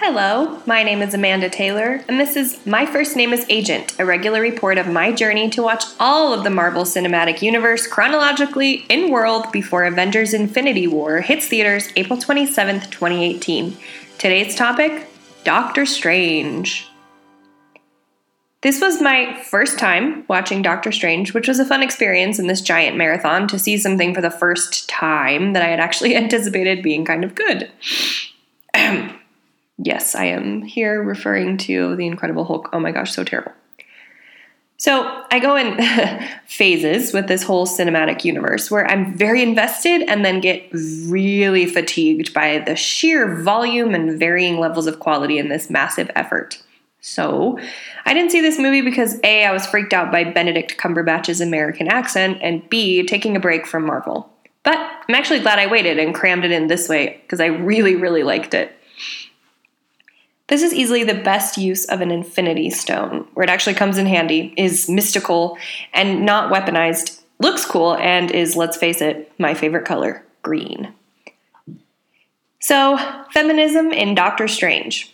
Hello, my name is Amanda Taylor, and this is My First Name is Agent, a regular report of my journey to watch all of the Marvel Cinematic Universe chronologically in world before Avengers Infinity War hits theaters April 27th, 2018. Today's topic Doctor Strange. This was my first time watching Doctor Strange, which was a fun experience in this giant marathon to see something for the first time that I had actually anticipated being kind of good. Yes, I am here referring to the Incredible Hulk. Oh my gosh, so terrible. So I go in phases with this whole cinematic universe where I'm very invested and then get really fatigued by the sheer volume and varying levels of quality in this massive effort. So, I didn't see this movie because A, I was freaked out by Benedict Cumberbatch's American accent, and B, taking a break from Marvel. But I'm actually glad I waited and crammed it in this way because I really, really liked it. This is easily the best use of an infinity stone, where it actually comes in handy, is mystical and not weaponized, looks cool, and is, let's face it, my favorite color green. So, feminism in Doctor Strange.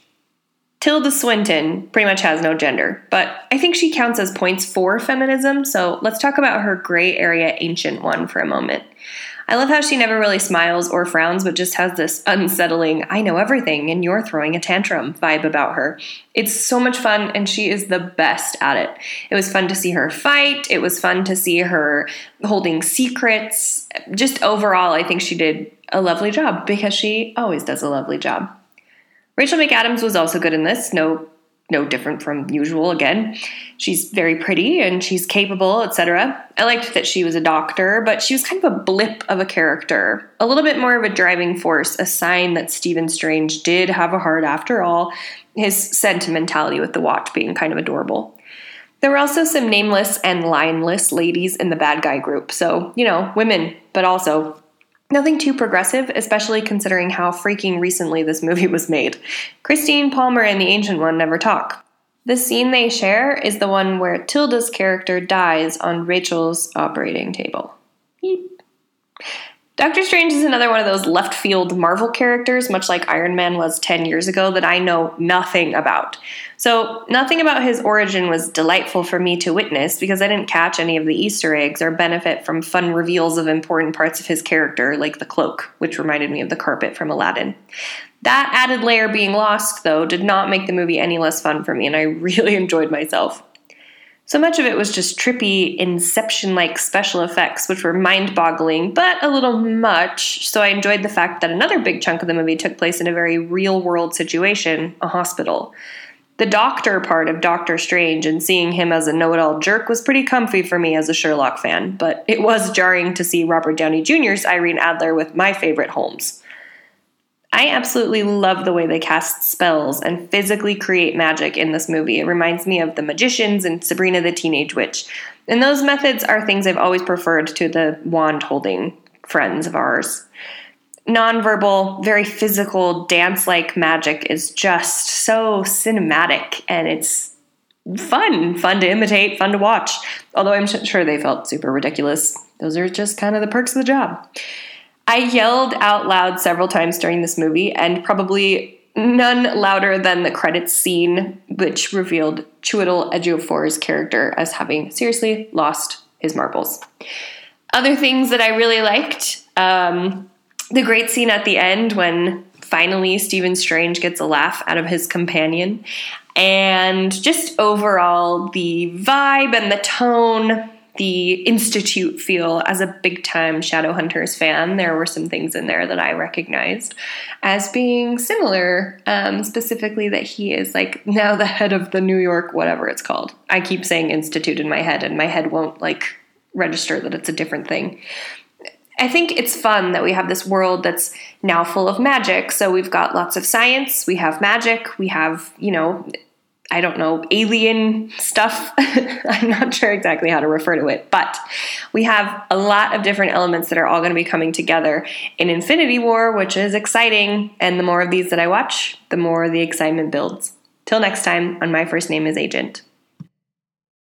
Tilda Swinton pretty much has no gender, but I think she counts as points for feminism, so let's talk about her gray area ancient one for a moment. I love how she never really smiles or frowns, but just has this unsettling, I know everything and you're throwing a tantrum vibe about her. It's so much fun and she is the best at it. It was fun to see her fight, it was fun to see her holding secrets. Just overall, I think she did a lovely job because she always does a lovely job. Rachel McAdams was also good in this, no no different from usual again. She's very pretty and she's capable, etc. I liked that she was a doctor, but she was kind of a blip of a character. A little bit more of a driving force, a sign that Stephen Strange did have a heart after all, his sentimentality with the watch being kind of adorable. There were also some nameless and lineless ladies in the bad guy group, so, you know, women, but also Nothing too progressive, especially considering how freaking recently this movie was made. Christine Palmer and the Ancient One never talk. The scene they share is the one where Tilda's character dies on Rachel's operating table. Beep. Doctor Strange is another one of those left field Marvel characters, much like Iron Man was 10 years ago, that I know nothing about. So, nothing about his origin was delightful for me to witness because I didn't catch any of the Easter eggs or benefit from fun reveals of important parts of his character, like the cloak, which reminded me of the carpet from Aladdin. That added layer being lost, though, did not make the movie any less fun for me, and I really enjoyed myself. So much of it was just trippy, inception like special effects, which were mind boggling, but a little much. So I enjoyed the fact that another big chunk of the movie took place in a very real world situation a hospital. The doctor part of Doctor Strange and seeing him as a know it all jerk was pretty comfy for me as a Sherlock fan, but it was jarring to see Robert Downey Jr.'s Irene Adler with my favorite Holmes. I absolutely love the way they cast spells and physically create magic in this movie. It reminds me of The Magicians and Sabrina the Teenage Witch. And those methods are things I've always preferred to the wand holding friends of ours. Nonverbal, very physical, dance like magic is just so cinematic and it's fun, fun to imitate, fun to watch. Although I'm sure they felt super ridiculous. Those are just kind of the perks of the job. I yelled out loud several times during this movie, and probably none louder than the credits scene, which revealed Chiwetel Ejiofor's character as having seriously lost his marbles. Other things that I really liked um, the great scene at the end when finally Stephen Strange gets a laugh out of his companion, and just overall the vibe and the tone the Institute feel as a big time Shadowhunters fan. There were some things in there that I recognized as being similar, um, specifically that he is like now the head of the New York, whatever it's called. I keep saying Institute in my head, and my head won't like register that it's a different thing. I think it's fun that we have this world that's now full of magic. So we've got lots of science, we have magic, we have, you know, I don't know, alien stuff. I'm not sure exactly how to refer to it, but we have a lot of different elements that are all going to be coming together in Infinity War, which is exciting. And the more of these that I watch, the more the excitement builds. Till next time, on My First Name is Agent.